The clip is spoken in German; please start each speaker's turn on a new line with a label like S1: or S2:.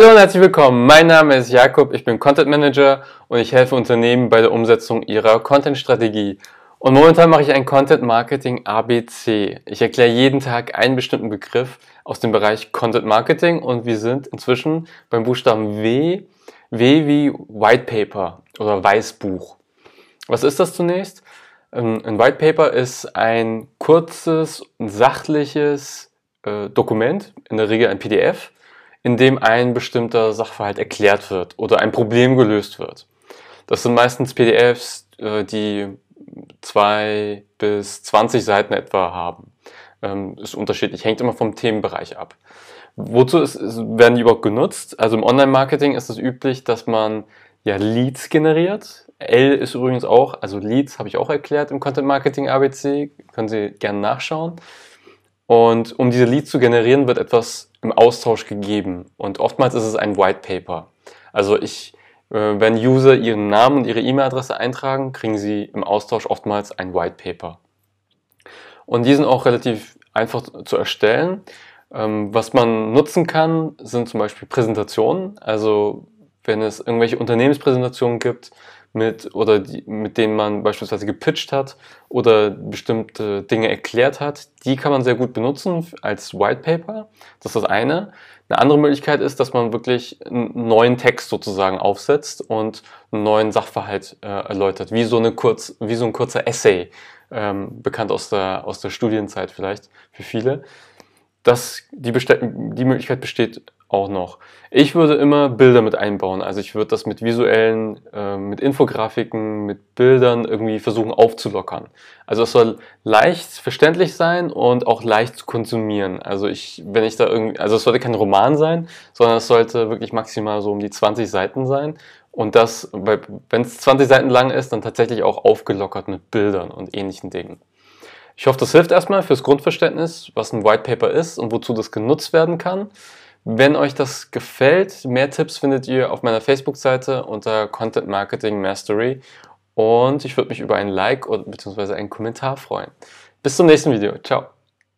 S1: Hallo und herzlich willkommen. Mein Name ist Jakob, ich bin Content Manager und ich helfe Unternehmen bei der Umsetzung ihrer Content-Strategie. Und momentan mache ich ein Content Marketing ABC. Ich erkläre jeden Tag einen bestimmten Begriff aus dem Bereich Content Marketing und wir sind inzwischen beim Buchstaben W, W wie White Paper oder Weißbuch. Was ist das zunächst? Ähm, ein White Paper ist ein kurzes, sachliches äh, Dokument, in der Regel ein PDF, in dem ein bestimmter Sachverhalt erklärt wird oder ein Problem gelöst wird. Das sind meistens PDFs, äh, die zwei bis 20 Seiten etwa haben. Ähm, ist unterschiedlich, hängt immer vom Themenbereich ab. Wozu ist, werden die überhaupt genutzt? Also im Online-Marketing ist es üblich, dass man ja Leads generiert. L ist übrigens auch, also Leads habe ich auch erklärt im Content Marketing ABC, können Sie gerne nachschauen. Und um diese Leads zu generieren, wird etwas im Austausch gegeben. Und oftmals ist es ein White Paper. Also ich, äh, wenn User ihren Namen und ihre E-Mail-Adresse eintragen, kriegen sie im Austausch oftmals ein White Paper. Und die sind auch relativ einfach zu erstellen. Ähm, was man nutzen kann, sind zum Beispiel Präsentationen. Also wenn es irgendwelche Unternehmenspräsentationen gibt, mit oder die, mit denen man beispielsweise gepitcht hat oder bestimmte Dinge erklärt hat, die kann man sehr gut benutzen als White Paper. Das ist das eine. Eine andere Möglichkeit ist, dass man wirklich einen neuen Text sozusagen aufsetzt und einen neuen Sachverhalt äh, erläutert, wie so, eine kurz, wie so ein kurzer Essay, ähm, bekannt aus der, aus der Studienzeit vielleicht für viele. Das, die, die Möglichkeit besteht auch noch. Ich würde immer Bilder mit einbauen. Also ich würde das mit visuellen, äh, mit Infografiken, mit Bildern irgendwie versuchen aufzulockern. Also es soll leicht verständlich sein und auch leicht zu konsumieren. Also ich, wenn ich da irgendwie, also es sollte kein Roman sein, sondern es sollte wirklich maximal so um die 20 Seiten sein. Und das, wenn es 20 Seiten lang ist, dann tatsächlich auch aufgelockert mit Bildern und ähnlichen Dingen. Ich hoffe, das hilft erstmal fürs Grundverständnis, was ein White Paper ist und wozu das genutzt werden kann. Wenn euch das gefällt, mehr Tipps findet ihr auf meiner Facebook-Seite unter Content Marketing Mastery und ich würde mich über ein Like bzw. einen Kommentar freuen. Bis zum nächsten Video. Ciao.